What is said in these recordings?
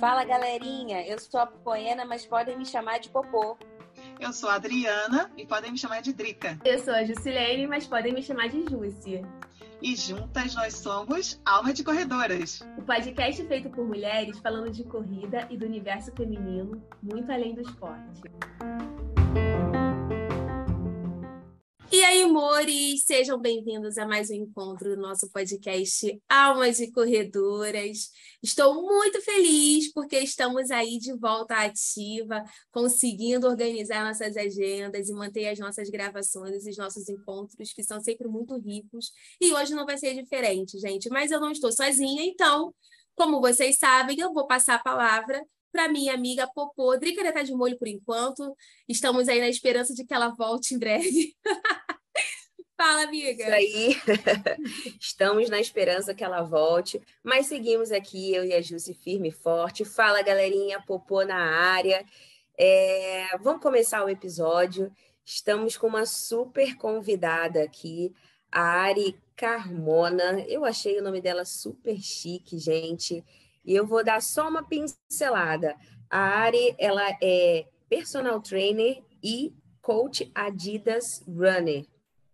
Fala galerinha, eu sou a Poena, mas podem me chamar de Popô. Eu sou a Adriana e podem me chamar de Drica. Eu sou a Jusilene, mas podem me chamar de Júcia. E juntas nós somos Alma de Corredoras. O podcast feito por mulheres falando de corrida e do universo feminino, muito além do esporte. E aí, amores, sejam bem-vindos a mais um encontro do nosso podcast Almas e Corredoras. Estou muito feliz porque estamos aí de volta ativa, conseguindo organizar nossas agendas e manter as nossas gravações e os nossos encontros, que são sempre muito ricos. E hoje não vai ser diferente, gente, mas eu não estou sozinha, então, como vocês sabem, eu vou passar a palavra para minha amiga Popô. Drica está de molho por enquanto. Estamos aí na esperança de que ela volte em breve. Fala, amiga. Isso aí. Estamos na esperança que ela volte, mas seguimos aqui, eu e a Jussi firme e forte. Fala, galerinha, Popô na área. É... Vamos começar o episódio. Estamos com uma super convidada aqui, a Ari Carmona. Eu achei o nome dela super chique, gente. E eu vou dar só uma pincelada. A Ari, ela é personal trainer e coach Adidas Runner.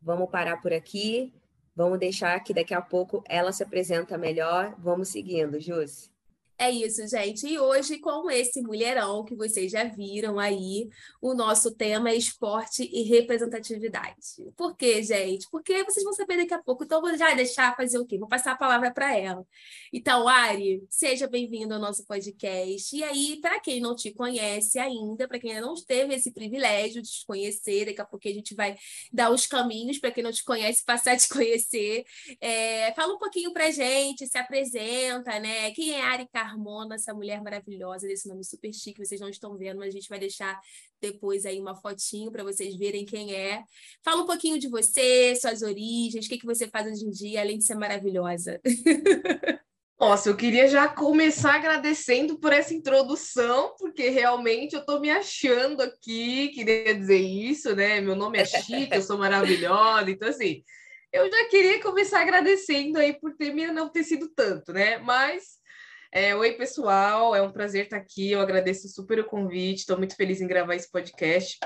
Vamos parar por aqui. Vamos deixar que daqui a pouco ela se apresenta melhor. Vamos seguindo, Jússi. É isso, gente. E hoje, com esse mulherão que vocês já viram aí, o nosso tema é esporte e representatividade. Por quê, gente? Porque vocês vão saber daqui a pouco. Então, vou já deixar fazer o quê? Vou passar a palavra para ela. Então, Ari, seja bem-vindo ao nosso podcast. E aí, para quem não te conhece ainda, para quem ainda não teve esse privilégio de te conhecer, daqui a pouco a gente vai dar os caminhos para quem não te conhece passar a te conhecer. É, fala um pouquinho para gente, se apresenta, né? Quem é Ari? Carmona, essa mulher maravilhosa, desse nome super chique, vocês não estão vendo, mas a gente vai deixar depois aí uma fotinho para vocês verem quem é. Fala um pouquinho de você, suas origens, o que, que você faz hoje em dia, além de ser maravilhosa. Nossa, eu queria já começar agradecendo por essa introdução, porque realmente eu estou me achando aqui, queria dizer isso, né? Meu nome é chique, eu sou maravilhosa, então assim, eu já queria começar agradecendo aí por ter me sido tanto, né? Mas é, Oi, pessoal, é um prazer estar aqui. Eu agradeço super o convite, estou muito feliz em gravar esse podcast.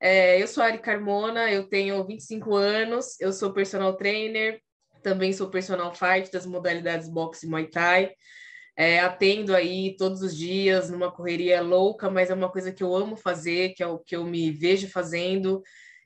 É, eu sou a Ari Carmona, eu tenho 25 anos, eu sou personal trainer, também sou personal fight das modalidades boxe e muay thai. É, atendo aí todos os dias numa correria louca, mas é uma coisa que eu amo fazer, que é o que eu me vejo fazendo.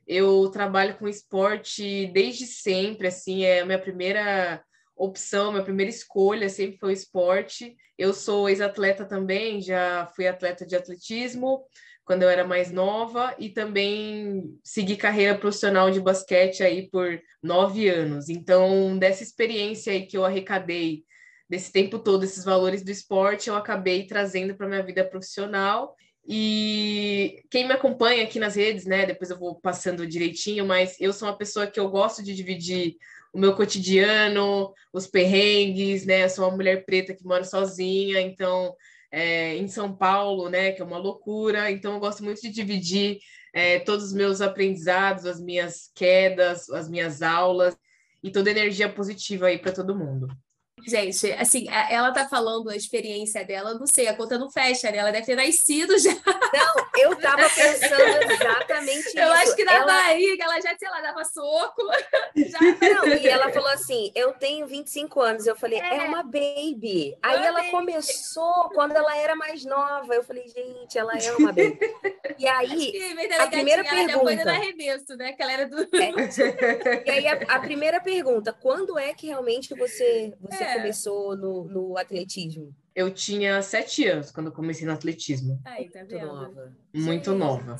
Eu trabalho com esporte desde sempre, assim, é a minha primeira opção, minha primeira escolha sempre foi o esporte. Eu sou ex-atleta também, já fui atleta de atletismo quando eu era mais nova e também segui carreira profissional de basquete aí por nove anos. Então, dessa experiência aí que eu arrecadei desse tempo todo, esses valores do esporte, eu acabei trazendo para minha vida profissional. E quem me acompanha aqui nas redes, né? Depois eu vou passando direitinho, mas eu sou uma pessoa que eu gosto de dividir o meu cotidiano, os perrengues, né? Eu sou uma mulher preta que mora sozinha, então é, em São Paulo, né? Que é uma loucura. Então eu gosto muito de dividir é, todos os meus aprendizados, as minhas quedas, as minhas aulas e toda a energia positiva aí para todo mundo. Gente, assim, ela tá falando a experiência dela, não sei, a conta não fecha, né? Ela deve ter nascido já. Não, eu tava pensando exatamente isso. Eu acho que na ela... barriga ela já, sei lá, dava soco. Não, e ela falou assim, eu tenho 25 anos. Eu falei, é, é uma baby. Aí uma ela baby. começou quando ela era mais nova. Eu falei, gente, ela é uma baby. E aí, a primeira pergunta... Arremesso, né? Que ela era do... É. E aí, a, a, primeira pergunta, quando é que realmente você... você é começou no, no atletismo? Eu tinha sete anos quando comecei no atletismo. Aí, tá Muito nova. Muito Sim. nova.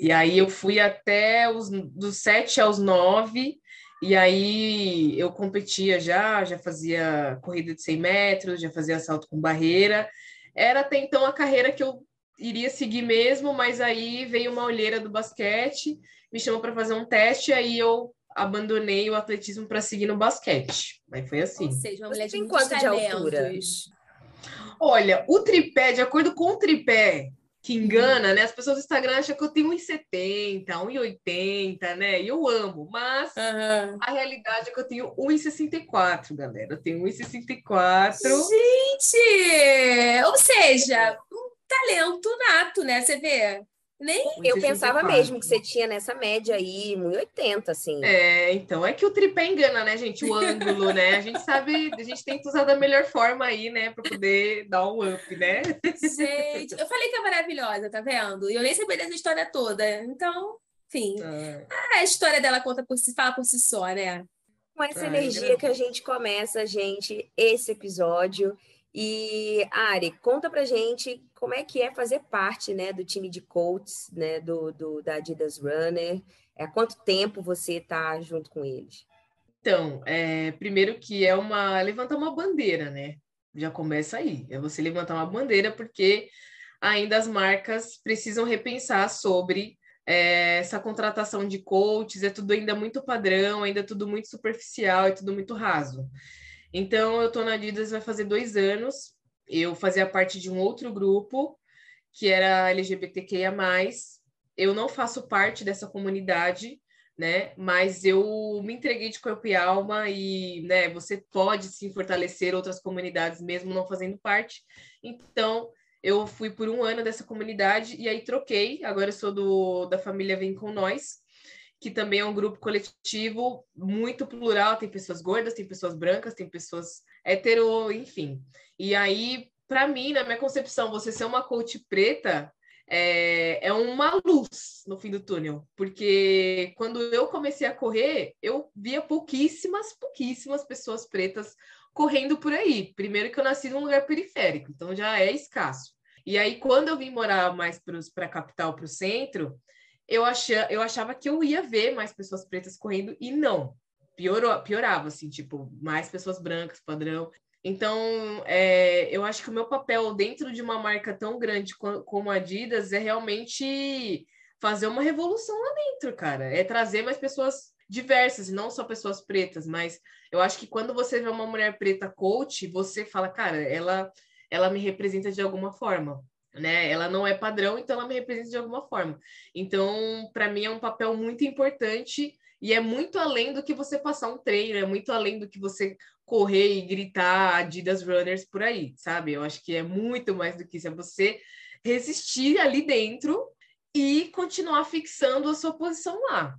E aí eu fui até os dos sete aos nove. E aí eu competia já, já fazia corrida de 100 metros, já fazia salto com barreira. Era até então a carreira que eu iria seguir mesmo, mas aí veio uma olheira do basquete, me chamou para fazer um teste, aí eu abandonei o atletismo para seguir no basquete. Aí foi assim. Ou seja, uma mulher de quanto de altura? Olha, o tripé, de acordo com o tripé que engana, né? As pessoas do Instagram acham que eu tenho 1,70, 1,80, né? E eu amo, mas uhum. a realidade é que eu tenho 1,64, galera. Eu tenho 1,64. Gente! Ou seja, um talento nato, né? Você vê? Nem eu pensava mesmo que você tinha nessa média aí, 1,80, assim. É, então é que o tripé engana, né, gente? O ângulo, né? A gente sabe, a gente tenta usar da melhor forma aí, né, para poder dar um up, né? Gente, eu falei que é maravilhosa, tá vendo? E eu nem sabia dessa história toda. Então, enfim. Ah. A história dela conta por si, fala por si só, né? Com essa energia que a gente começa, gente, esse episódio. E, Ari, conta pra gente como é que é fazer parte né, do time de coaches né, do, do, da Adidas Runner. É, há quanto tempo você está junto com eles? Então, é, primeiro que é uma levantar uma bandeira, né? Já começa aí. É você levantar uma bandeira porque ainda as marcas precisam repensar sobre é, essa contratação de coaches. É tudo ainda muito padrão, ainda tudo muito superficial, é tudo muito raso. Então, eu estou na Adidas vai fazer dois anos. Eu fazia parte de um outro grupo, que era LGBTQIA+. Eu não faço parte dessa comunidade, né? Mas eu me entreguei de corpo e alma e, né, você pode sim fortalecer outras comunidades mesmo não fazendo parte. Então, eu fui por um ano dessa comunidade e aí troquei. Agora eu sou do, da família Vem Com Nós que também é um grupo coletivo muito plural, tem pessoas gordas, tem pessoas brancas, tem pessoas hetero, enfim. E aí, para mim, na minha concepção, você ser uma coach preta é, é uma luz no fim do túnel, porque quando eu comecei a correr, eu via pouquíssimas, pouquíssimas pessoas pretas correndo por aí. Primeiro que eu nasci num lugar periférico, então já é escasso. E aí, quando eu vim morar mais para a capital, para o centro, eu, achava, eu achava que eu ia ver mais pessoas pretas correndo e não. Piorou, piorava, assim, tipo, mais pessoas brancas, padrão. Então, é, eu acho que o meu papel dentro de uma marca tão grande como a Adidas é realmente fazer uma revolução lá dentro, cara. É trazer mais pessoas diversas, não só pessoas pretas, mas eu acho que quando você vê uma mulher preta coach, você fala, cara, ela, ela me representa de alguma forma né? Ela não é padrão, então ela me representa de alguma forma. Então, para mim é um papel muito importante e é muito além do que você passar um treino, é muito além do que você correr e gritar Adidas Runners por aí, sabe? Eu acho que é muito mais do que isso, é você resistir ali dentro e continuar fixando a sua posição lá.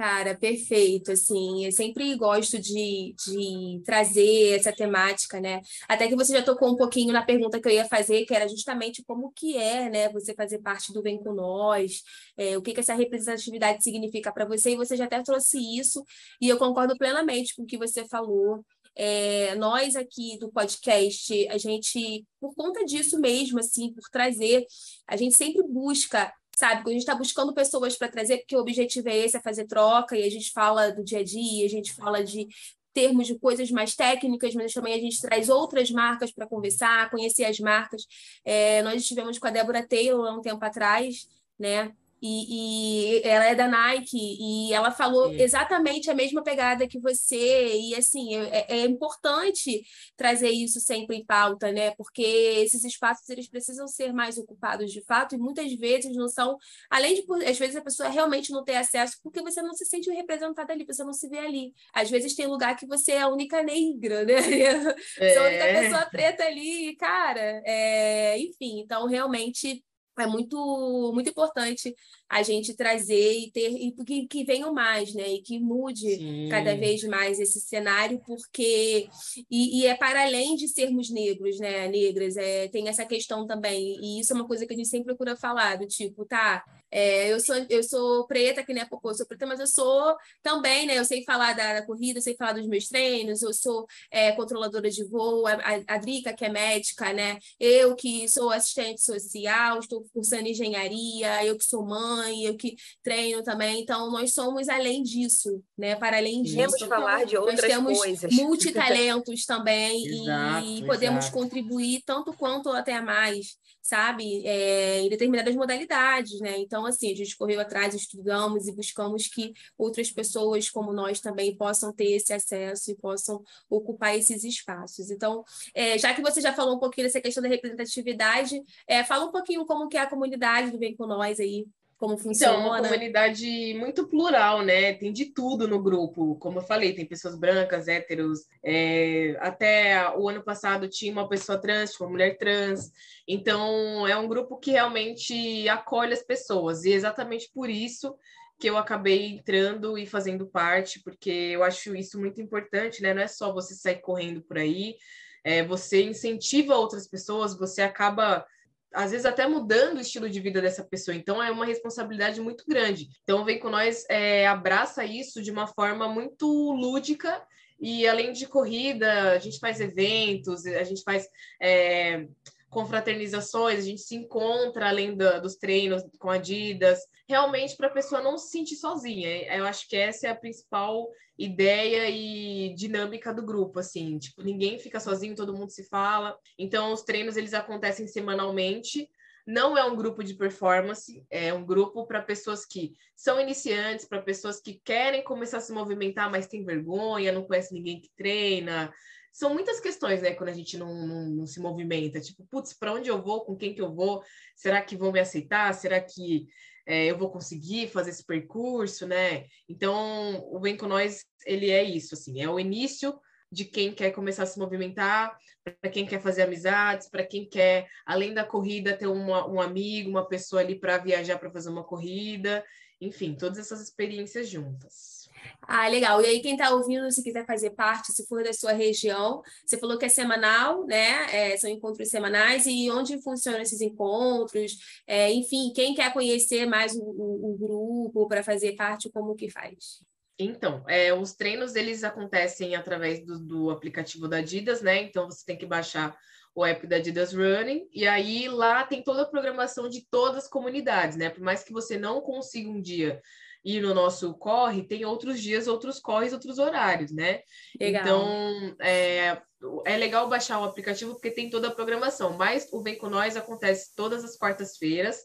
Cara, perfeito, assim, eu sempre gosto de, de trazer essa temática, né? Até que você já tocou um pouquinho na pergunta que eu ia fazer, que era justamente como que é, né, você fazer parte do Vem Com Nós, é, o que que essa representatividade significa para você, e você já até trouxe isso, e eu concordo plenamente com o que você falou. É, nós aqui do podcast, a gente, por conta disso mesmo, assim, por trazer, a gente sempre busca sabe? Quando a gente está buscando pessoas para trazer, porque o objetivo é esse, é fazer troca, e a gente fala do dia a dia, a gente fala de termos de coisas mais técnicas, mas também a gente traz outras marcas para conversar, conhecer as marcas. É, nós estivemos com a Débora Taylor há um tempo atrás, né? E, e, ela é da Nike e ela falou Sim. exatamente a mesma pegada que você e assim é, é, importante trazer isso sempre em pauta né porque esses espaços eles precisam ser mais ocupados de fato e muitas vezes não são além de às vezes a pessoa realmente não ter acesso porque você não se sente representada ali você não se vê ali às vezes tem lugar que você é a única negra né é. a única é. pessoa preta ali cara é... enfim então realmente é muito muito importante a gente trazer e ter e que, que venham mais, né? E que mude Sim. cada vez mais esse cenário, porque e, e, é para além de sermos negros, né? Negras, é, tem essa questão também, e isso é uma coisa que a gente sempre procura falar, do tipo, tá, é, eu, sou, eu sou preta, que nem a Popô, eu sou preta, mas eu sou também, né? Eu sei falar da, da corrida, eu sei falar dos meus treinos, eu sou é, controladora de voo, a, a, Drica, que é médica, né? Eu que sou assistente social, estou cursando engenharia, eu que sou mãe, eu que treino também. Então, nós somos além disso, né? Para além disso. Temos falar de outras nós temos coisas. multitalentos também exato, e podemos exato. contribuir tanto quanto até mais, sabe? É, em determinadas modalidades, né? Então, assim, a gente correu atrás, estudamos e buscamos que outras pessoas como nós também possam ter esse acesso e possam ocupar esses espaços. Então, é, já que você já falou um pouquinho dessa questão da representatividade, é, fala um pouquinho como que é a comunidade do Vem Com Nós aí, como funciona. Então, uma comunidade muito plural, né? Tem de tudo no grupo. Como eu falei, tem pessoas brancas, héteros. É... Até o ano passado tinha uma pessoa trans, tinha uma mulher trans. Então, é um grupo que realmente acolhe as pessoas. E é exatamente por isso que eu acabei entrando e fazendo parte, porque eu acho isso muito importante, né? Não é só você sair correndo por aí, é, você incentiva outras pessoas, você acaba às vezes até mudando o estilo de vida dessa pessoa. Então é uma responsabilidade muito grande. Então vem com nós é, abraça isso de uma forma muito lúdica e além de corrida a gente faz eventos, a gente faz é, confraternizações, a gente se encontra além dos treinos com Adidas, realmente para a pessoa não se sentir sozinha. Eu acho que essa é a principal ideia e dinâmica do grupo, assim, tipo, ninguém fica sozinho, todo mundo se fala. Então, os treinos eles acontecem semanalmente. Não é um grupo de performance, é um grupo para pessoas que são iniciantes, para pessoas que querem começar a se movimentar, mas tem vergonha, não conhece ninguém que treina, são muitas questões, né, quando a gente não, não, não se movimenta. Tipo, putz, para onde eu vou? Com quem que eu vou? Será que vão me aceitar? Será que é, eu vou conseguir fazer esse percurso, né? Então, o Vem Com Nós, ele é isso, assim, é o início de quem quer começar a se movimentar, para quem quer fazer amizades, para quem quer, além da corrida, ter uma, um amigo, uma pessoa ali para viajar para fazer uma corrida, enfim, todas essas experiências juntas. Ah, legal. E aí, quem está ouvindo, se quiser fazer parte, se for da sua região, você falou que é semanal, né? É, são encontros semanais, e onde funcionam esses encontros? É, enfim, quem quer conhecer mais o, o, o grupo para fazer parte, como que faz? Então, é, os treinos eles acontecem através do, do aplicativo da Adidas, né? Então você tem que baixar o app da Adidas Running, e aí lá tem toda a programação de todas as comunidades, né? Por mais que você não consiga um dia ir no nosso corre, tem outros dias, outros corres, outros horários, né? Legal. Então, é, é legal baixar o aplicativo porque tem toda a programação, mas o Vem Com Nós acontece todas as quartas-feiras,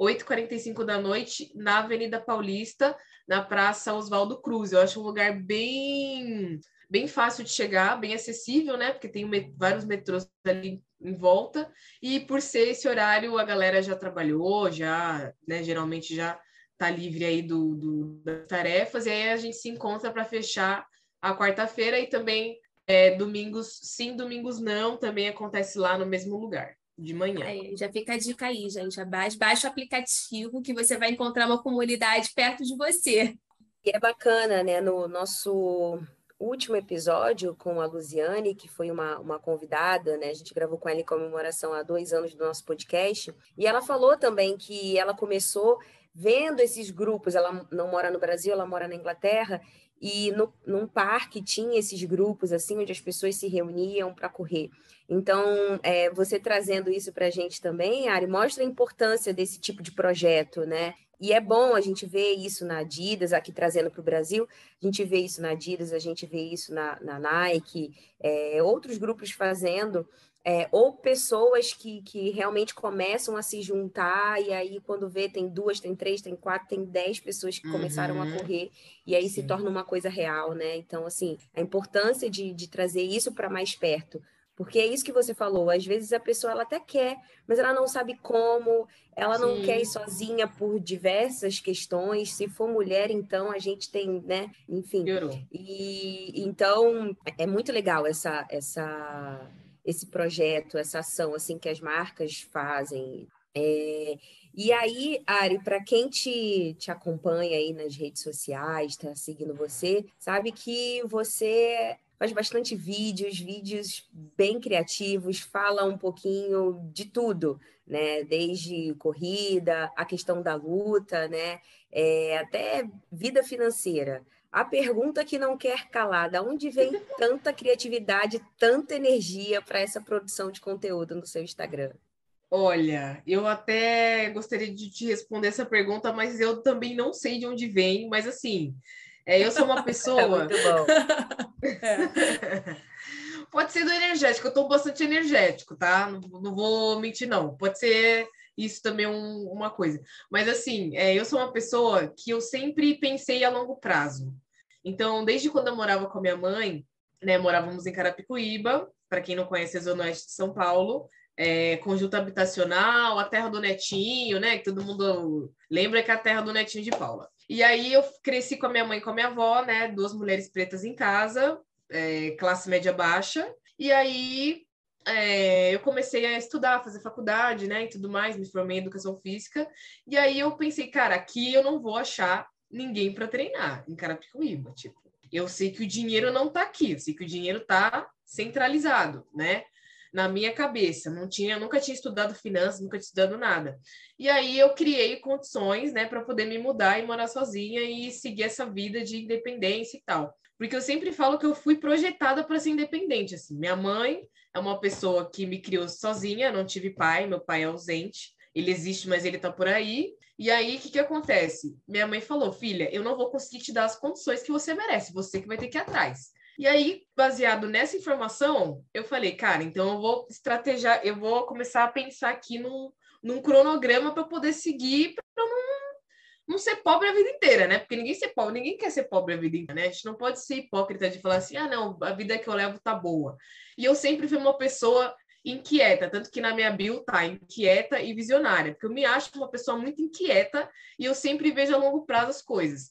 8h45 da noite, na Avenida Paulista, na Praça Oswaldo Cruz. Eu acho um lugar bem bem fácil de chegar, bem acessível, né? Porque tem vários metrôs ali em volta. E por ser esse horário, a galera já trabalhou, já, né? Geralmente já tá livre aí do, do, das tarefas, e aí a gente se encontra para fechar a quarta-feira e também é, domingos sim, domingos não, também acontece lá no mesmo lugar, de manhã. Aí, já fica a dica aí, gente. Baixa, baixa o aplicativo que você vai encontrar uma comunidade perto de você. E é bacana, né? No nosso último episódio com a Luziane, que foi uma, uma convidada, né? A gente gravou com ela em comemoração há dois anos do nosso podcast, e ela falou também que ela começou vendo esses grupos, ela não mora no Brasil, ela mora na Inglaterra, e no, num parque tinha esses grupos, assim, onde as pessoas se reuniam para correr. Então, é, você trazendo isso para a gente também, Ari, mostra a importância desse tipo de projeto, né? E é bom a gente ver isso na Adidas, aqui trazendo para o Brasil, a gente vê isso na Adidas, a gente vê isso na, na Nike, é, outros grupos fazendo, é, ou pessoas que, que realmente começam a se juntar, e aí quando vê, tem duas, tem três, tem quatro, tem dez pessoas que uhum. começaram a uhum. correr, e aí Sim. se torna uma coisa real, né? Então, assim, a importância de, de trazer isso para mais perto. Porque é isso que você falou, às vezes a pessoa ela até quer, mas ela não sabe como, ela Sim. não quer ir sozinha por diversas questões. Se for mulher, então a gente tem, né? Enfim. E então é muito legal essa essa esse projeto, essa ação assim que as marcas fazem. É, e aí, Ari, para quem te, te acompanha aí nas redes sociais, está seguindo você, sabe que você faz bastante vídeos, vídeos bem criativos, fala um pouquinho de tudo, né? Desde corrida, a questão da luta, né? É, até vida financeira. A pergunta que não quer calar, da onde vem tanta criatividade, tanta energia para essa produção de conteúdo no seu Instagram? Olha, eu até gostaria de te responder essa pergunta, mas eu também não sei de onde vem, mas assim, é, eu sou uma pessoa. é muito bom. Pode ser do energético, eu estou bastante energético, tá? Não, não, vou mentir, não. Pode ser isso também é um, uma coisa. Mas assim, é, eu sou uma pessoa que eu sempre pensei a longo prazo. Então, desde quando eu morava com a minha mãe, né, morávamos em Carapicuíba, para quem não conhece a Zona Oeste de São Paulo, é, conjunto habitacional, a terra do Netinho, né? Que todo mundo lembra que é a terra do Netinho de Paula. E aí eu cresci com a minha mãe e com a minha avó, né? Duas mulheres pretas em casa, é, classe média baixa. E aí é, eu comecei a estudar, fazer faculdade, né, e tudo mais, me formei em educação física, e aí eu pensei, cara, aqui eu não vou achar ninguém para treinar em Carapicuíba, tipo, eu sei que o dinheiro não tá aqui, eu sei que o dinheiro tá centralizado, né, na minha cabeça, não tinha, nunca tinha estudado finanças, nunca tinha estudado nada. E aí eu criei condições, né, para poder me mudar e morar sozinha e seguir essa vida de independência e tal. Porque eu sempre falo que eu fui projetada para ser independente, assim. Minha mãe é uma pessoa que me criou sozinha, não tive pai, meu pai é ausente. Ele existe, mas ele está por aí. E aí, o que, que acontece? Minha mãe falou: filha, eu não vou conseguir te dar as condições que você merece, você que vai ter que ir atrás. E aí, baseado nessa informação, eu falei, cara, então eu vou estrategiar, eu vou começar a pensar aqui num, num cronograma para poder seguir, para não não ser pobre a vida inteira, né? Porque ninguém ser pobre, ninguém quer ser pobre a vida inteira, né? A gente não pode ser hipócrita de falar assim, ah, não, a vida que eu levo tá boa. E eu sempre fui uma pessoa inquieta, tanto que na minha bio tá inquieta e visionária, porque eu me acho uma pessoa muito inquieta e eu sempre vejo a longo prazo as coisas.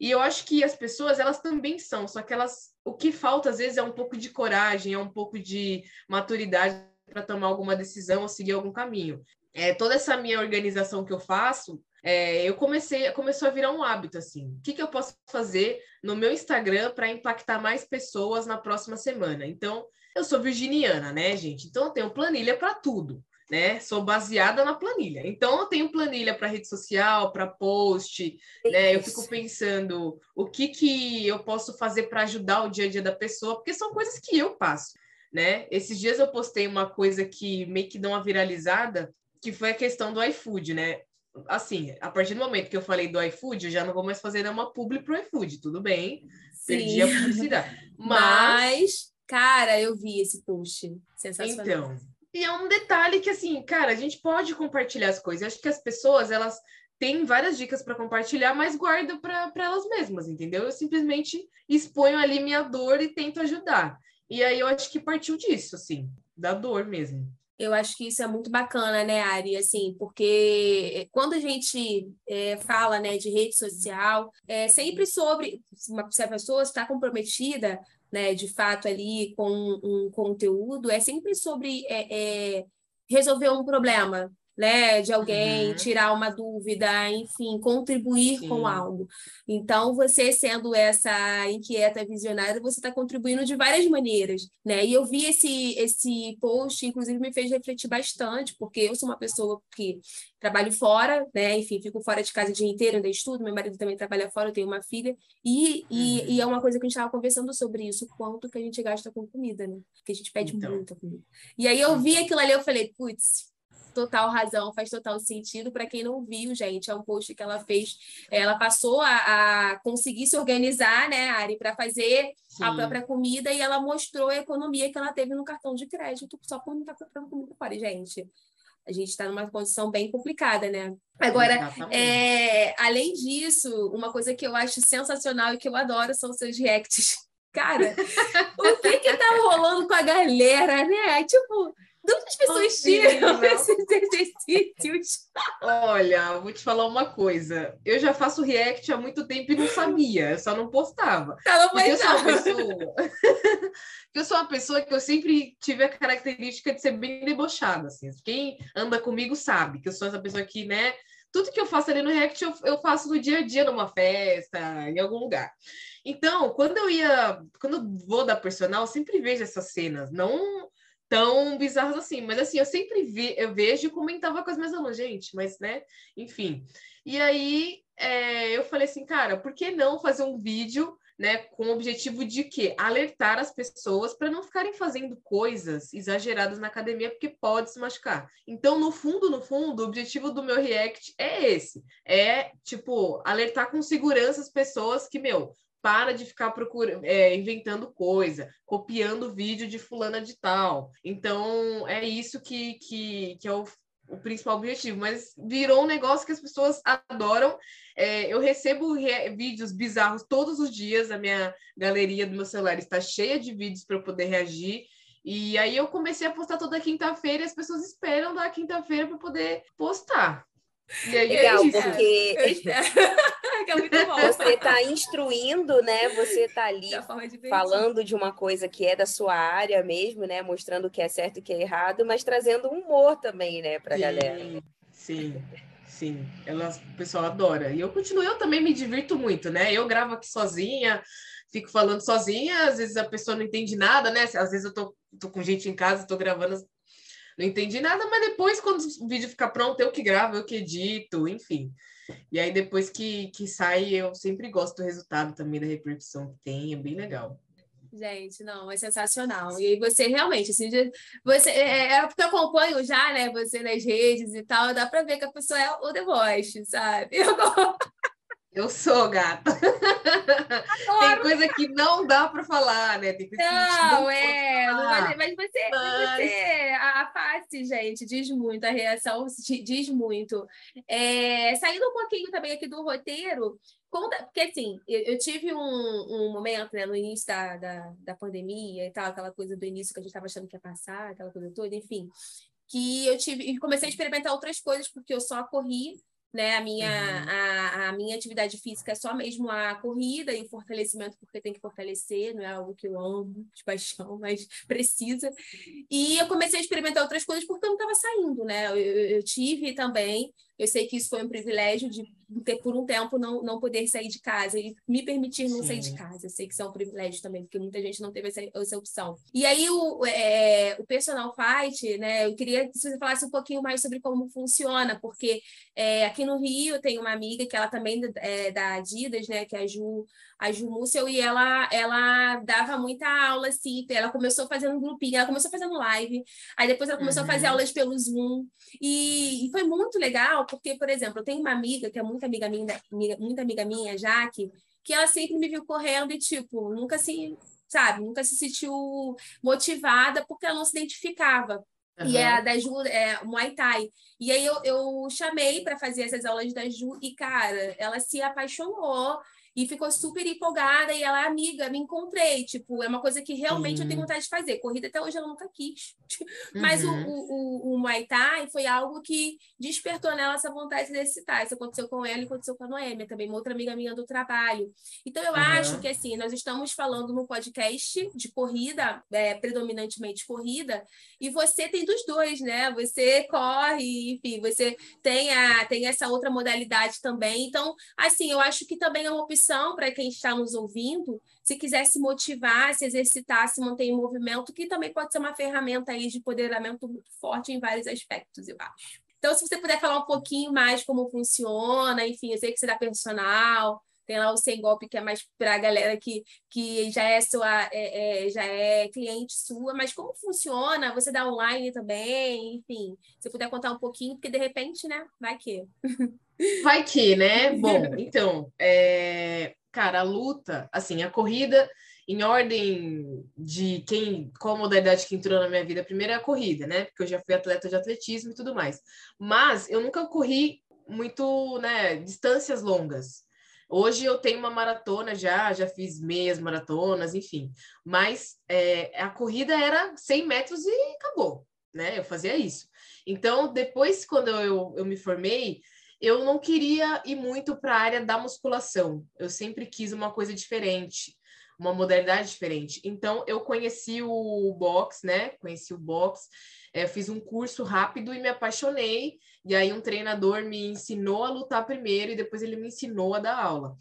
E eu acho que as pessoas, elas também são, só que elas, o que falta às vezes é um pouco de coragem, é um pouco de maturidade para tomar alguma decisão ou seguir algum caminho. É, toda essa minha organização que eu faço, é, eu comecei, começou a virar um hábito assim. O que, que eu posso fazer no meu Instagram para impactar mais pessoas na próxima semana? Então, eu sou virginiana, né, gente? Então, eu tenho planilha para tudo. Né? Sou baseada na planilha. Então, eu tenho planilha para rede social, para post, né? Eu fico pensando o que, que eu posso fazer para ajudar o dia a dia da pessoa, porque são coisas que eu passo, né? Esses dias eu postei uma coisa que meio que deu uma viralizada, que foi a questão do iFood, né? Assim, a partir do momento que eu falei do iFood, eu já não vou mais fazer nenhuma publi pro iFood, tudo bem. Sim. Perdi a publicidade. Mas... Mas, cara, eu vi esse post. Sensacional. Então, e é um detalhe que, assim, cara, a gente pode compartilhar as coisas. Eu acho que as pessoas, elas têm várias dicas para compartilhar, mas guardam para elas mesmas, entendeu? Eu simplesmente exponho ali minha dor e tento ajudar. E aí eu acho que partiu disso, assim, da dor mesmo. Eu acho que isso é muito bacana, né, Ari? Assim, porque quando a gente é, fala né, de rede social, é sempre sobre se a pessoa está comprometida, né, de fato ali com um conteúdo, é sempre sobre é, é, resolver um problema, né, de alguém, uhum. tirar uma dúvida, enfim, contribuir Sim. com algo. Então, você sendo essa inquieta visionária, você está contribuindo de várias maneiras, né? E eu vi esse esse post, inclusive me fez refletir bastante, porque eu sou uma pessoa que trabalho fora, né? Enfim, fico fora de casa o dia inteiro, ainda estudo, meu marido também trabalha fora, eu tenho uma filha, e, uhum. e, e, é uma coisa que a gente estava conversando sobre isso, o quanto que a gente gasta com comida, né? Porque a gente pede então. muita comida. E aí eu vi aquilo ali, eu falei, putz, total razão, faz total sentido. Para quem não viu, gente, é um post que ela fez. Ela passou a, a conseguir se organizar, né, Ari, para fazer Sim. a própria comida e ela mostrou a economia que ela teve no cartão de crédito só por não estar tá comprando comida fora. gente, a gente está numa condição bem complicada, né? Agora, é, além disso, uma coisa que eu acho sensacional e que eu adoro são os seus reacts. Cara, o que que tá rolando com a galera, né? Tipo, de onde as pessoas tiram esses exercícios? Olha, vou te falar uma coisa. Eu já faço react há muito tempo e não sabia, eu só não postava. Tá, não eu sou uma pessoa. eu sou uma pessoa que eu sempre tive a característica de ser bem debochada. Assim. Quem anda comigo sabe que eu sou essa pessoa que, né? Tudo que eu faço ali no React, eu, eu faço no dia a dia, numa festa, em algum lugar. Então, quando eu ia, quando eu vou dar personal, eu sempre vejo essas cenas, não tão bizarros assim. Mas assim, eu sempre vi, eu vejo e comentava com as minhas alunas, gente, mas né, enfim. E aí é, eu falei assim, cara, por que não fazer um vídeo, né, com o objetivo de quê? Alertar as pessoas para não ficarem fazendo coisas exageradas na academia, porque pode se machucar. Então, no fundo, no fundo, o objetivo do meu react é esse: é, tipo, alertar com segurança as pessoas que, meu, para de ficar procurando, é, inventando coisa, copiando vídeo de fulana de tal. Então, é isso que, que, que eu o principal objetivo, mas virou um negócio que as pessoas adoram. É, eu recebo vídeos bizarros todos os dias, a minha galeria do meu celular está cheia de vídeos para eu poder reagir. E aí eu comecei a postar toda quinta-feira e as pessoas esperam da quinta-feira para poder postar. E aí, Legal, é porque é você está instruindo, né? Você está ali de falando de uma coisa que é da sua área mesmo, né? Mostrando o que é certo e o que é errado, mas trazendo humor também, né, para a galera. Sim, sim. Ela, o pessoal adora. E eu continuo, eu também me divirto muito, né? Eu gravo aqui sozinha, fico falando sozinha, às vezes a pessoa não entende nada, né? Às vezes eu tô, tô com gente em casa, tô gravando, não entendi nada, mas depois, quando o vídeo ficar pronto, eu que gravo, eu que edito, enfim. E aí, depois que, que sai, eu sempre gosto do resultado também, da repercussão que tem, é bem legal. Gente, não, é sensacional. E você realmente, assim, você é, é porque eu acompanho já, né, você nas redes e tal, dá para ver que a pessoa é o Voice, sabe? Eu eu sou gata. Tem coisa que não dá para falar, né? Tem coisa não, não é. Não mas você, mas... você, a face, gente, diz muito, a reação diz muito. É, saindo um pouquinho também aqui do roteiro, conta, porque assim, eu, eu tive um, um, momento, né, no início da, da, da pandemia e tal, aquela coisa do início que a gente estava achando que ia passar, aquela coisa toda, enfim, que eu tive, comecei a experimentar outras coisas, porque eu só corri né? A minha, uhum. a, a, minha atividade física é só mesmo a corrida e o fortalecimento, porque tem que fortalecer, não é algo que eu amo de paixão, mas precisa. E eu comecei a experimentar outras coisas porque eu não estava saindo, né? Eu, eu, tive também, eu sei que isso foi um privilégio de ter por um tempo não, não poder sair de casa e me permitir não Sim. sair de casa. Eu sei que isso é um privilégio também, porque muita gente não teve essa, essa opção. E aí o, é, o personal fight, né? Eu queria que você falasse um pouquinho mais sobre como funciona, porque é, aqui no Rio tem uma amiga que ela também é da Adidas, né? Que é a Ju a Ju Mussel, e ela, ela dava muita aula, assim, ela começou fazendo um grupinho, ela começou fazendo live, aí depois ela começou uhum. a fazer uhum. aulas pelo Zoom, e, e, foi muito legal, porque, por exemplo, eu tenho uma amiga, que é muito amiga minha, muito amiga minha, Jaque, que ela sempre me viu correndo e, tipo, nunca se, sabe, nunca se sentiu motivada, porque ela não se identificava. Uhum. E é a da Ju, é Muay Thai. E aí eu, eu chamei para fazer essas aulas da Ju e, cara, ela se apaixonou e ficou super empolgada e ela é amiga, me encontrei, tipo, é uma coisa que realmente uhum. eu tenho vontade de fazer. Corrida até hoje ela nunca quis. Mas uhum. o, o, o, Muay Thai foi algo que despertou nela essa vontade de exercitar. Isso aconteceu com ela e aconteceu com a Noêmia, também uma outra amiga minha do trabalho. Então eu uhum. acho que assim, nós estamos falando no podcast de corrida, é, predominantemente corrida, e você tem dos dois, né? Você corre, enfim, você tem, a, tem essa outra modalidade também. Então, assim, eu acho que também é uma opção opção para quem está nos ouvindo, se quiser se motivar, se exercitar, se manter em movimento, que também pode ser uma ferramenta aí de empoderamento muito forte em vários aspectos, eu acho. Então, se você puder falar um pouquinho mais como funciona, enfim, eu sei que você dá personal, tem lá o sem golpe que é mais para a galera que, que já é sua é, é, já é cliente sua, mas como funciona? Você dá online também, enfim, se puder contar um pouquinho, porque de repente, né, vai que. Vai que, né? Bom, então, é... cara, a luta, assim, a corrida, em ordem de quem, qual modalidade que entrou na minha vida, primeiro é a corrida, né? Porque eu já fui atleta de atletismo e tudo mais. Mas eu nunca corri muito, né, distâncias longas. Hoje eu tenho uma maratona já, já fiz meias maratonas, enfim. Mas é, a corrida era 100 metros e acabou, né? Eu fazia isso. Então, depois, quando eu, eu me formei, eu não queria ir muito para a área da musculação. Eu sempre quis uma coisa diferente, uma modalidade diferente. Então, eu conheci o box, né? Conheci o box, é, fiz um curso rápido e me apaixonei. E aí, um treinador me ensinou a lutar primeiro e depois ele me ensinou a dar aula.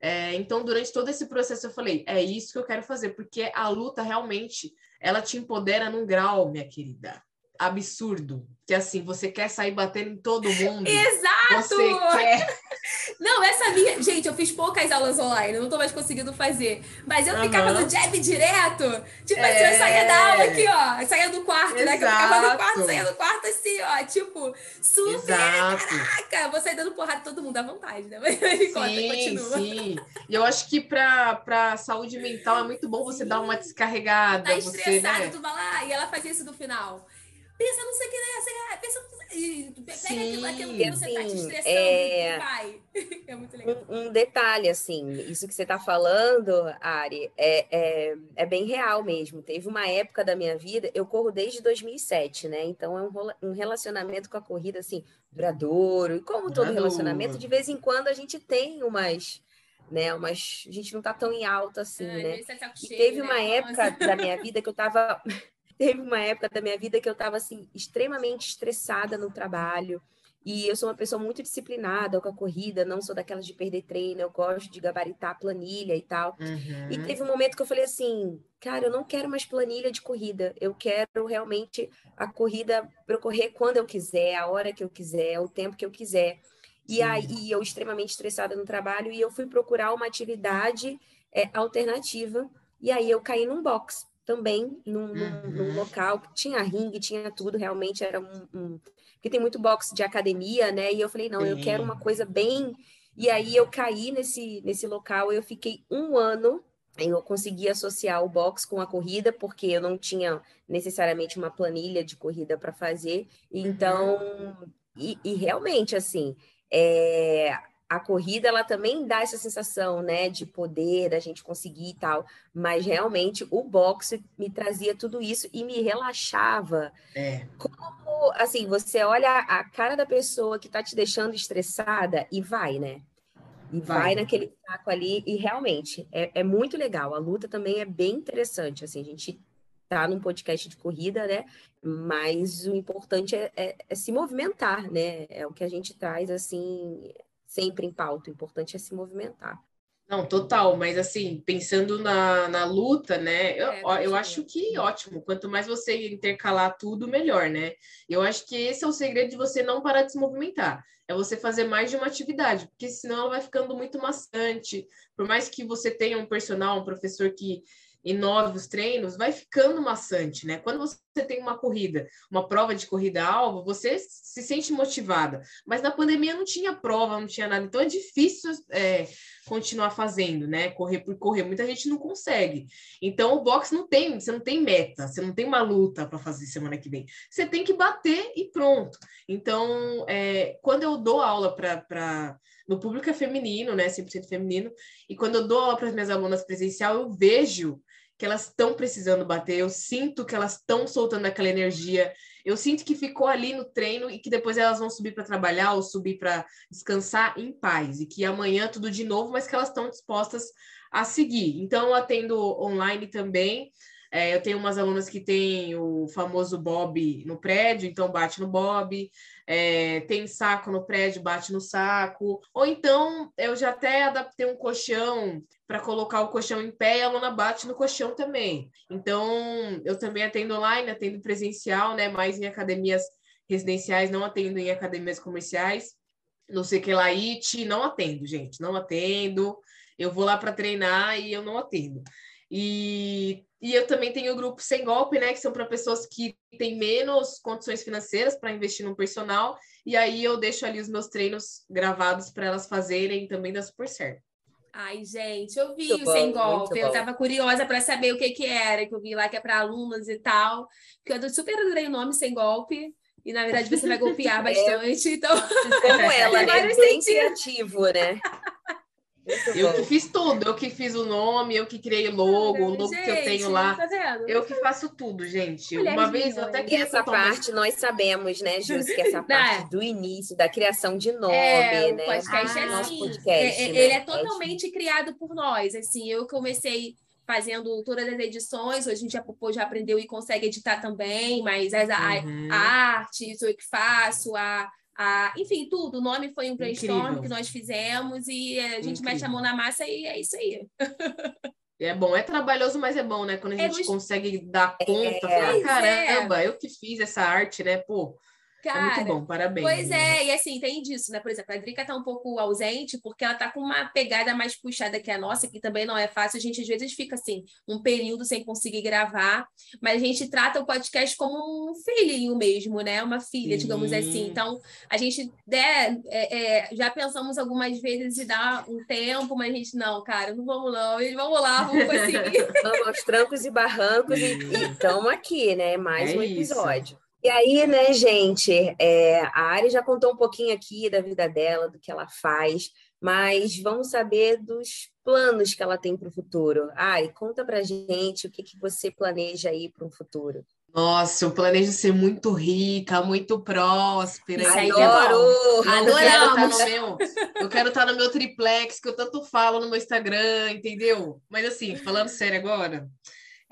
É, então, durante todo esse processo, eu falei: é isso que eu quero fazer, porque a luta realmente ela te empodera num grau, minha querida absurdo. Que assim, você quer sair batendo em todo mundo. Exato! Você quer. Não, essa minha. Gente, eu fiz poucas aulas online, não tô mais conseguindo fazer. Mas eu uhum. ficava no jab direto. Tipo é... assim, eu saía da aula aqui, ó. Eu saía do quarto, Exato. né? Que eu ficava no quarto, saía do quarto assim, ó. Tipo, super. Exato. Caraca, vou sair dando porrada todo mundo à vontade, né? Mas sim, continua. Sim. E eu acho que pra, pra saúde mental é muito bom você sim. dar uma descarregada. Tá estressado, você, né? tu vai lá. E ela fazia isso no final pensa não sei o que, né? Pensa, pega Sim, aquilo, aquilo que você tá te assim, estressando é- e vai. É muito legal. Um, um detalhe, assim, isso que você está falando, Ari, é, é, é bem real mesmo. Teve uma época da minha vida, eu corro desde 2007, né? Então é um, um relacionamento com a corrida, assim, duradouro. E como todo Duradouro. relacionamento, de vez em quando a gente tem umas, né? Umas, a gente não tá tão em alta assim, Ai, né? tá saco E cheio, teve né? uma Cansa. época da minha vida que eu tava. Teve uma época da minha vida que eu tava, assim, extremamente estressada no trabalho. E eu sou uma pessoa muito disciplinada com a corrida, não sou daquelas de perder treino, eu gosto de gabaritar a planilha e tal. E Uhum. teve um momento que eu falei assim, cara, eu não quero mais planilha de corrida, eu quero realmente a corrida para correr quando eu quiser, a hora que eu quiser, o tempo que eu quiser. E Sim. aí e eu extremamente estressada no trabalho e eu fui procurar uma atividade é, alternativa e aí eu caí num box também, num, num- num Uhum. local que tinha ringue, tinha tudo, realmente era um, um... Porque tem muito box de academia, né? E eu falei, não, eu quero Sim. uma coisa bem... E aí eu caí nesse, nesse local, eu fiquei um ano eu consegui associar o box com a corrida, porque eu não tinha necessariamente uma planilha de corrida para fazer. Então, e, e realmente, assim, é, a corrida ela também dá essa sensação, né, de poder, da gente conseguir e tal. Mas realmente o boxe me trazia tudo isso e me relaxava. É. Como, assim, você olha a cara da pessoa que tá te deixando estressada e vai, né? E vai, Vai. naquele saco ali, e realmente é, é muito legal. A luta também é bem interessante. Assim, a gente tá num podcast de corrida, né? Mas o importante é, é- é se movimentar, né? É o que a gente traz, assim, sempre em pauta. O importante é se movimentar. Não, total, mas assim, pensando na, na luta, né? Eu, É, eu acho que ótimo. Quanto mais você intercalar tudo, melhor, né? Eu acho que esse é o segredo de você não parar de se movimentar. É você fazer mais de uma atividade, porque senão ela vai ficando muito maçante. Por mais que você tenha um personal, um professor que inove os treinos, vai ficando maçante, né? Quando você tem uma corrida, uma prova de corrida-alvo, você se sente motivada. Mas na pandemia não tinha prova, não tinha nada. Então é difícil é, continuar fazendo, né? Correr por correr. Muita gente não consegue. Então o boxe não tem, você não tem meta, você não tem uma luta para fazer semana que vem. Você tem que bater e pronto. Então, é, quando eu dou aula para no público é feminino, né? 100% feminino. E quando eu dou aula para as minhas alunas presencial, eu vejo que elas estão precisando bater, eu sinto que elas estão soltando aquela energia, eu sinto que ficou ali no treino e que depois elas vão subir para trabalhar ou subir para descansar em paz e que amanhã tudo de novo, mas que elas estão dispostas a seguir. Então, eu atendo online também. É, eu tenho umas alunas que têm o famoso Bob no prédio, então bate no Bob. É, tem saco no prédio, bate no saco. Ou então eu já até adaptei um colchão para colocar o colchão em pé e a aluna bate no colchão também. Então eu também atendo online, atendo presencial, né? Mais em academias residenciais, não atendo em academias comerciais. Não sei que lá, IT, não atendo, gente, não atendo. Eu vou lá para treinar e eu não atendo. E, e eu também tenho o grupo Sem Golpe, né? Que são para pessoas que têm menos condições financeiras para investir num personal. E aí eu deixo ali os meus treinos gravados para elas fazerem também dá super certo. Ai, gente, eu vi Muito o bom, Sem muito Golpe. Eu bom. tava curiosa para saber o que que era, que eu vi lá que é para alunos e tal. Porque eu super adorei o nome Sem Golpe. E, na verdade, você vai golpear bastante. Então, Como ela, né? Bem sentidos. criativo, né? Muito Eu bom. que fiz tudo, eu que fiz o nome, eu que criei o logo, o logo que eu Gente, tenho lá. Tá vendo? Eu que faço tudo, gente. Mulheres Uma vez eu até. E queria essa parte nós sabemos, né, Jússi, que essa Né? parte do início, da criação de nome, É, o né? podcast é Nosso assim. podcast, é- é- né? Ele é totalmente criado por nós. Assim, eu comecei fazendo todas as edições, hoje a gente já, aprendeu e consegue editar também, mas as, a, Uhum. a arte, sou eu que faço, a, a, enfim, tudo. O nome foi um brainstorm Incrível. que nós fizemos e a gente Incrível. mete a mão na massa e é isso aí. É bom, é trabalhoso, mas é bom, né? Quando a É gente gost- consegue dar conta, É. falar, caramba, eu que fiz essa arte, né? Pô, é Cara, muito bom, parabéns. Pois né? é, e assim, tem disso, né? Por exemplo, a Drica tá um pouco ausente porque ela tá com uma pegada mais puxada que a nossa, que também não é fácil. A gente às vezes fica assim, um período sem conseguir gravar, mas a gente trata o podcast como um filhinho mesmo, né? Uma filha, digamos Sim. assim. Então, a gente né, é, é, já pensamos algumas vezes em dar um tempo, mas a gente, não, cara, não vamos não, e vamos lá, vamos conseguir. Vamos aos trancos e barrancos e estamos aqui, né? Mais É um isso. E aí, né, gente, é, a Ari já contou um pouquinho aqui da vida dela, do que ela faz, mas vamos saber dos planos que ela tem para o futuro. Ari, conta pra gente o que, que você planeja aí para um futuro. Nossa, eu planejo ser muito rica, muito próspera. Isso aí Adoro! Adoramos! Eu quero, meu, eu quero estar no meu triplex, que eu tanto falo no meu Instagram, entendeu? Mas assim, falando sério agora,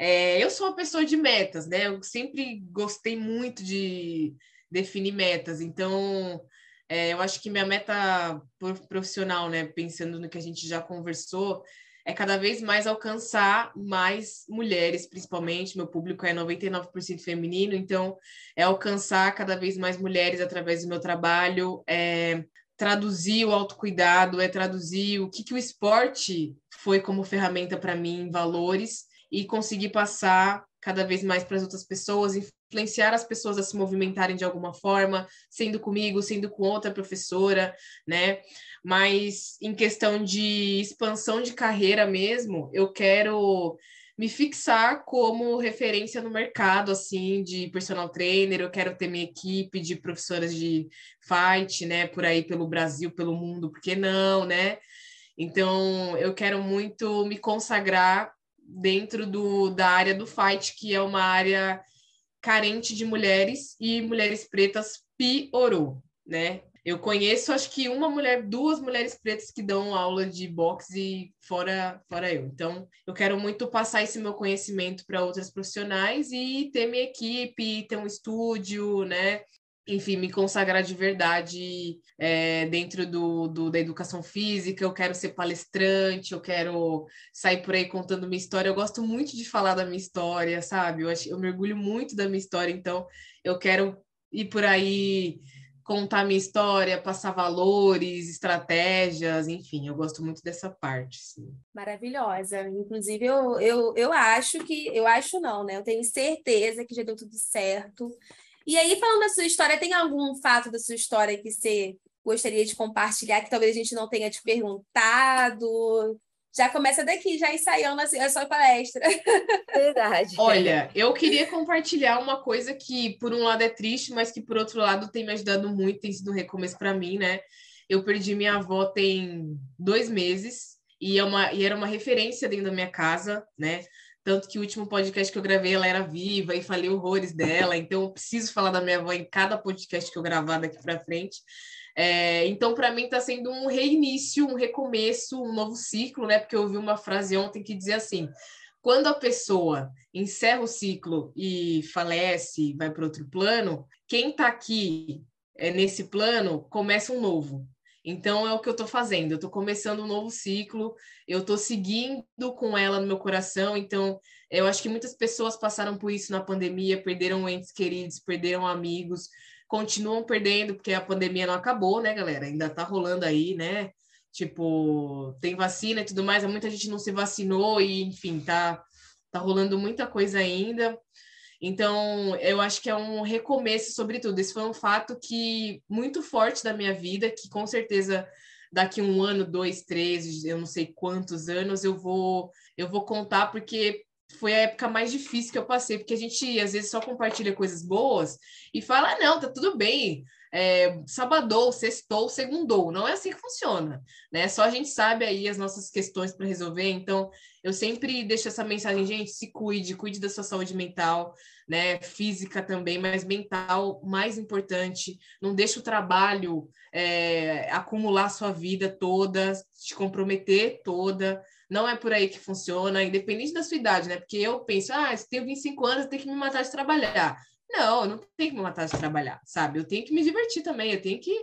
é, eu sou uma pessoa de metas, né? Eu sempre gostei muito de definir metas, então é, eu acho que minha meta profissional, né? Pensando no que a gente já conversou, é cada vez mais alcançar mais mulheres, principalmente. Meu público é 99% feminino, então é alcançar cada vez mais mulheres através do meu trabalho, é traduzir o autocuidado, é traduzir o que, que o esporte foi como ferramenta para mim valores e conseguir passar cada vez mais para as outras pessoas, influenciar as pessoas a se movimentarem de alguma forma, sendo comigo, sendo com outra professora, né? Mas em questão de expansão de carreira mesmo, eu quero me fixar como referência no mercado, assim, de personal trainer, eu quero ter minha equipe de professoras de fight, né, por aí pelo Brasil, pelo mundo, por que não, né? Então, eu quero muito me consagrar dentro do, da área do fight, que é uma área carente de mulheres e mulheres pretas piorou, né? Eu conheço, acho que uma mulher, duas mulheres pretas que dão aula de boxe fora, fora eu. Então, eu quero muito passar esse meu conhecimento para outras profissionais e ter minha equipe, ter um estúdio, né? Enfim, me consagrar de verdade é, dentro do, do, da educação física, eu quero ser palestrante, eu quero sair por aí contando minha história. Eu gosto muito de falar da minha história, sabe? Eu, acho, eu mergulho muito da minha história, então eu quero ir por aí contar minha história, passar valores, estratégias, enfim, eu gosto muito dessa parte. Sim. Maravilhosa. Inclusive, eu, eu, eu acho que, eu acho não, né? Eu tenho certeza que já deu tudo certo e aí, falando da sua história, tem algum fato da sua história que você gostaria de compartilhar, que talvez a gente não tenha te perguntado? Já começa daqui, já ensaiando a sua palestra. Verdade. Olha, eu queria compartilhar uma coisa que, por um lado, é triste, mas que, por outro lado, tem me ajudado muito, tem sido um recomeço para mim, né? Eu perdi minha avó tem dois meses, e, é uma, e era uma referência dentro da minha casa, né? Tanto que o último podcast que eu gravei, ela era viva e falei horrores dela. Então, eu preciso falar da minha avó em cada podcast que eu gravar daqui para frente. É, então, para mim, está sendo um reinício, um recomeço, um novo ciclo, né? Porque eu ouvi uma frase ontem que dizia assim: quando a pessoa encerra o ciclo e falece, vai para outro plano, quem está aqui é, nesse plano começa um novo. Então é o que eu estou fazendo. Eu estou começando um novo ciclo. Eu estou seguindo com ela no meu coração. Então eu acho que muitas pessoas passaram por isso na pandemia, perderam entes queridos, perderam amigos, continuam perdendo porque a pandemia não acabou, né, galera? Ainda está rolando aí, né? Tipo, tem vacina e tudo mais, muita gente não se vacinou e, enfim, tá, tá rolando muita coisa ainda. Então, eu acho que é um recomeço sobre tudo. Esse foi um fato que muito forte da minha vida, que com certeza daqui um ano, dois, três, eu não sei quantos anos eu vou eu vou contar porque foi a época mais difícil que eu passei, porque a gente às vezes só compartilha coisas boas e fala, ah, não, tá tudo bem, é, sabadou, sextou, segundou. Não é assim que funciona, né? Só a gente sabe aí as nossas questões para resolver. Então, eu sempre deixo essa mensagem, gente, se cuide, cuide da sua saúde mental, né? Física também, mas mental mais importante. Não deixe o trabalho é, acumular sua vida toda, te comprometer toda. Não é por aí que funciona, independente da sua idade, né? Porque eu penso, ah, se tenho 25 anos, eu tenho que me matar de trabalhar. Não, não tenho que me matar de trabalhar, sabe? Eu tenho que me divertir também, eu tenho que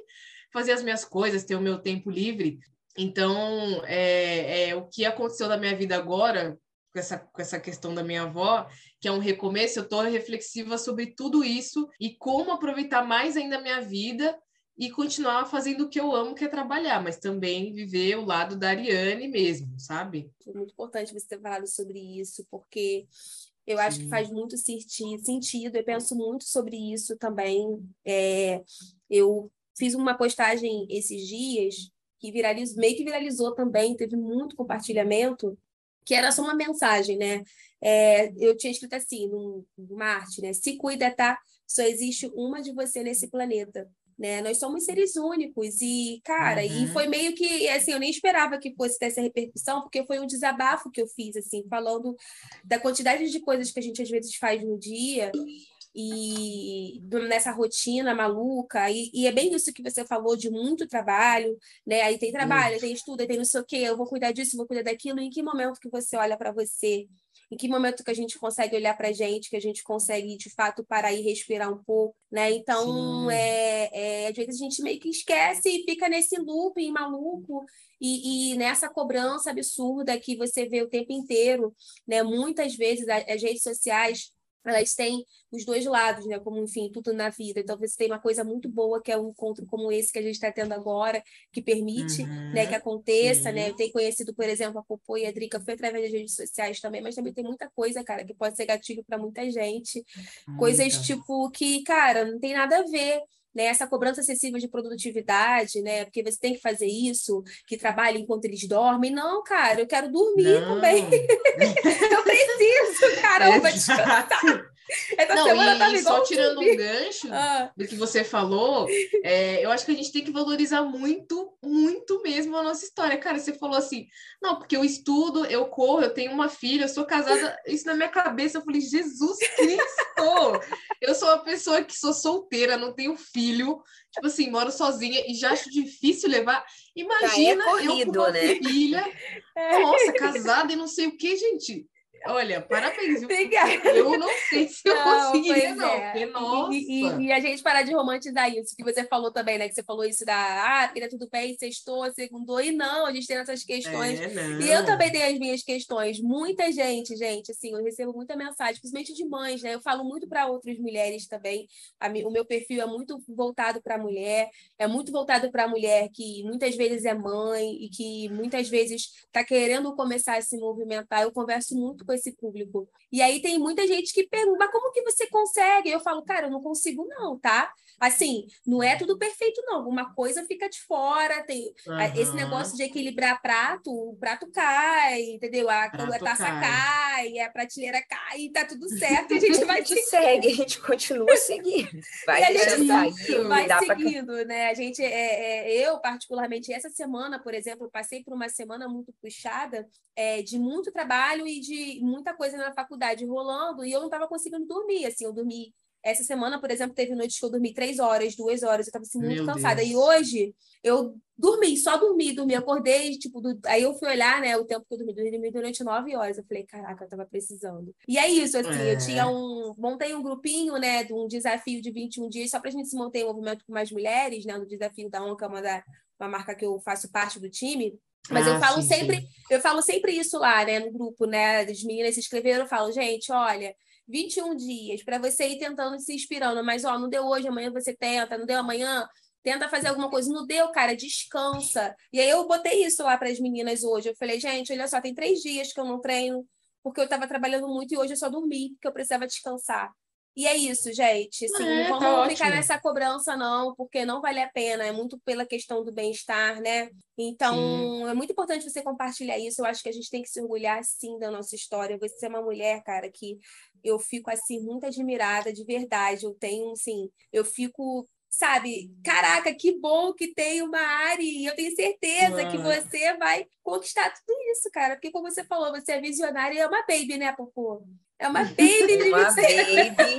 fazer as minhas coisas, ter o meu tempo livre. Então, é, é o que aconteceu na minha vida agora, com essa, com essa questão da minha avó, que é um recomeço, eu estou reflexiva sobre tudo isso e como aproveitar mais ainda a minha vida e continuar fazendo o que eu amo, que é trabalhar, mas também viver o lado da Ariane mesmo, sabe? É muito importante você ter falado sobre isso, porque eu Sim. acho que faz muito sentido, eu penso muito sobre isso também. É, eu fiz uma postagem esses dias que viralizou, meio que viralizou também, teve muito compartilhamento, que era só uma mensagem, né? É, eu tinha escrito assim no, no Marte, né? Se cuida, tá? Só existe uma de você nesse planeta. Né? Nós somos seres únicos e, cara, uhum. e foi meio que, assim, eu nem esperava que fosse ter essa repercussão, porque foi um desabafo que eu fiz, assim, falando da quantidade de coisas que a gente às vezes faz no dia e nessa rotina maluca, e, e, é bem isso que você falou de muito trabalho, né? Aí tem trabalho, tem estudo, tem não sei o quê, eu vou cuidar disso, vou cuidar daquilo, em que momento que você olha para você em que momento que a gente consegue olhar para a gente, que a gente consegue, de fato, parar e respirar um pouco, né? Então, é, é, às vezes a gente meio que esquece e fica nesse looping maluco e, e, nessa cobrança absurda que você vê o tempo inteiro, né? Muitas vezes as redes sociais elas têm os dois lados, né? Como, enfim, tudo na vida. Então, você tem uma coisa muito boa, que é um encontro como esse que a gente está tendo agora, que permite uhum, né, que aconteça, né? Eu tenho conhecido, por exemplo, a Popô e a Drica, foi através das redes sociais também, mas também tem muita coisa, cara, que pode ser gatilho para muita gente. Coisas, tipo, que, cara, não tem nada a ver né, essa cobrança excessiva de produtividade, né, porque você tem que fazer isso, que trabalha enquanto eles dormem. Não, cara, eu quero dormir não. também. eu preciso, caramba, descansar. Essa não, e só tirando um gancho ah. do que você falou, é, eu acho que a gente tem que valorizar muito, muito mesmo a nossa história. Cara, você falou assim, não, porque eu estudo, eu corro, eu tenho uma filha, eu sou casada. Isso na minha cabeça, eu falei, Jesus Cristo! eu sou uma pessoa que sou solteira, não tenho filho, tipo assim, moro sozinha e já acho difícil levar. Imagina é corrido, eu com uma né? filha, é. nossa, casada e não sei o que, gente. Olha, parabéns. Obrigada. Eu não sei se eu conseguiria, não. É. Porque, nossa. E, e, e, a gente parar de romantizar isso, que você falou também, né? Que você falou isso da, ah, queria tudo bem, sextou, segundou. E não, a gente tem essas questões. É, e eu também tenho as minhas questões. Muita gente, gente, assim, eu recebo muita mensagem, principalmente de mães, né? Eu falo muito para outras mulheres também. A, o meu perfil é muito voltado para a mulher, é muito voltado para a mulher que muitas vezes é mãe e que muitas vezes está querendo começar a se movimentar. Eu converso muito com esse público. E aí tem muita gente que pergunta, mas como que você consegue? Eu falo, cara, eu não consigo não, tá? Assim, não é tudo perfeito não, uma coisa fica de fora, tem uhum. esse negócio de equilibrar prato, o prato cai, entendeu? A, a taça cai. cai, a prateleira cai, tá tudo certo, a gente vai... a gente segue, a gente continua seguindo. Vai, a gente sair, vai seguindo, pra... né? A gente, é, é, eu particularmente, essa semana, por exemplo, passei por uma semana muito puxada, é, de muito trabalho e de muita coisa na faculdade rolando e eu não estava conseguindo dormir. Assim, eu dormi. Essa semana, por exemplo, teve noites que eu dormi três horas, duas horas, eu estava assim, muito Meu cansada. Deus. E hoje eu dormi, só dormi, dormi, acordei, tipo, do... aí eu fui olhar, né, o tempo que eu dormi, dormi durante nove horas. Eu falei, caraca, eu tava precisando. E é isso, assim, é. eu tinha um. Montei um grupinho, né, de um desafio de 21 dias, só pra gente se manter em movimento com mais mulheres, né, no desafio da ONCA, uma, da, uma marca que eu faço parte do time. Mas ah, eu falo sim, sempre, sim. eu falo sempre isso lá, né, no grupo, né, das meninas se inscreveram, eu falo, gente, olha, 21 dias para você ir tentando se inspirando, mas ó, não deu hoje, amanhã você tenta, não deu amanhã, tenta fazer alguma coisa, não deu, cara, descansa. E aí eu botei isso lá para as meninas hoje. Eu falei, gente, olha só, tem três dias que eu não treino, porque eu estava trabalhando muito e hoje eu só dormi, porque eu precisava descansar. E é isso, gente. Assim, é, não vamos tá ficar ótimo. nessa cobrança, não, porque não vale a pena. É muito pela questão do bem-estar, né? Então, sim. é muito importante você compartilhar isso. Eu acho que a gente tem que se orgulhar, sim, da nossa história. Você é uma mulher, cara, que eu fico, assim, muito admirada, de verdade. Eu tenho, assim, eu fico sabe, caraca, que bom que tem uma Ari, eu tenho certeza que você vai conquistar tudo isso, cara, porque como você falou, você é visionária e é uma baby, né, Popô? É uma baby de Uma baby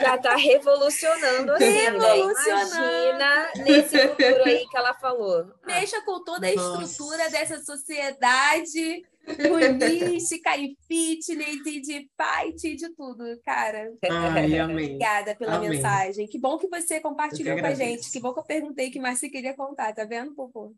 já está revolucionando assim, revolucionando. Né? Imagina nesse futuro aí que ela falou. Mexa com toda a estrutura dessa sociedade holística e fitness e de fight de tudo, cara. Ai, Obrigada pela amém. mensagem. Que bom que você compartilhou com a gente. Que bom que eu perguntei que mais você queria contar, tá vendo, Popô?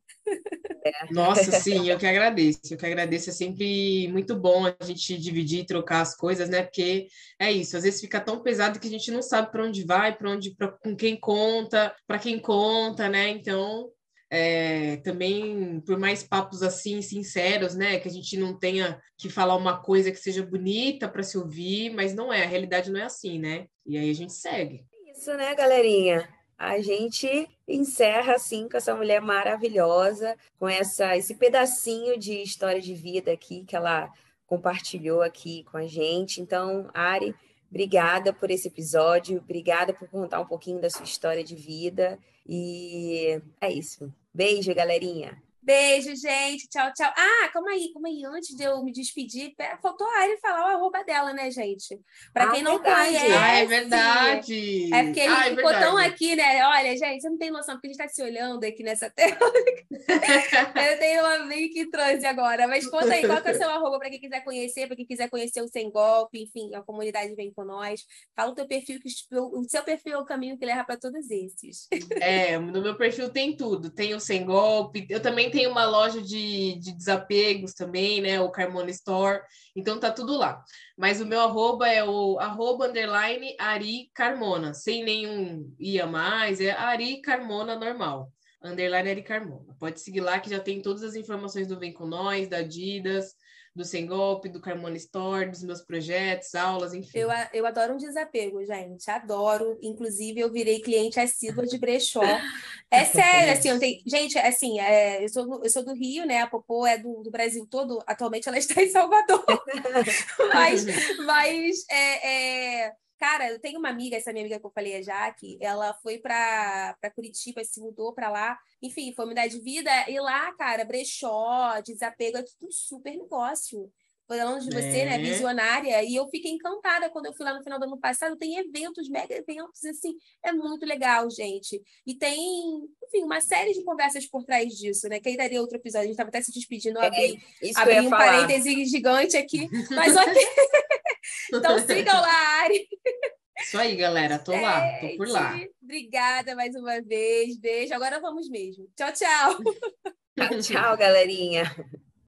Nossa, sim, eu que agradeço. Eu que agradeço. É sempre muito bom a gente dividir e trocar as coisas, né? Porque é isso, às vezes fica tão pesado que a gente não sabe para onde vai, para onde, pra, com quem conta, para quem conta, né? Então, é, também por mais papos assim sinceros, né, que a gente não tenha que falar uma coisa que seja bonita para se ouvir, mas não é, a realidade não é assim, né? E aí a gente segue. Isso, né, galerinha? a gente encerra assim com essa mulher maravilhosa, com essa esse pedacinho de história de vida aqui que ela compartilhou aqui com a gente. Então, Ari, obrigada por esse episódio, obrigada por contar um pouquinho da sua história de vida e é isso. Beijo, galerinha. Beijo, gente. Tchau, tchau. Ah, calma aí, calma aí. Antes de eu me despedir, faltou a Ari falar o arroba dela, né, gente? Para ah, quem não verdade. conhece. Ah, é verdade. É porque ele ah, é ficou tão aqui, né? Olha, gente, você não tem noção, porque a gente está se olhando aqui nessa tela. eu tenho uma meio que transe agora. Mas conta aí, qual que é o seu arroba para quem quiser conhecer, para quem quiser conhecer o Sem Golpe, enfim, a comunidade vem com nós. Fala o teu perfil, que o seu perfil é o caminho que leva para todos esses. É, no meu perfil tem tudo. Tem o Sem Golpe, eu também tem uma loja de, de desapegos também, né? O Carmona Store. Então tá tudo lá. Mas o meu arroba é o arroba underline Ari Carmona, sem nenhum ia mais, é Ari Carmona normal. Underline Ari Carmona. Pode seguir lá que já tem todas as informações do Vem Com Nós, da Adidas, do Sem Golpe, do Carmona Store, dos meus projetos, aulas, enfim. Eu, eu adoro um desapego, gente. Adoro. Inclusive, eu virei cliente assídua de brechó. É sério, assim, eu tenho... gente, assim, é, eu, sou do, eu sou do Rio, né? A Popô é do, do Brasil todo. Atualmente ela está em Salvador. mas mas é, é Cara, eu tenho uma amiga, essa minha amiga que eu falei, a Jaque, ela foi para Curitiba, se mudou para lá, enfim, foi mudar de vida, e lá, cara, brechó, desapego, é tudo super negócio. Falando de você, é. né, visionária, e eu fiquei encantada quando eu fui lá no final do ano passado. Tem eventos, mega eventos, assim, é muito legal, gente. E tem, enfim, uma série de conversas por trás disso, né? Que aí daria outro episódio, a gente estava até se despedindo, é, abri, abri um falar. parêntese gigante aqui, mas ok. então sigam lá, Ari. Isso aí, galera. Tô lá, tô por lá. Obrigada mais uma vez. Beijo. Agora vamos mesmo. Tchau, tchau. tchau, galerinha.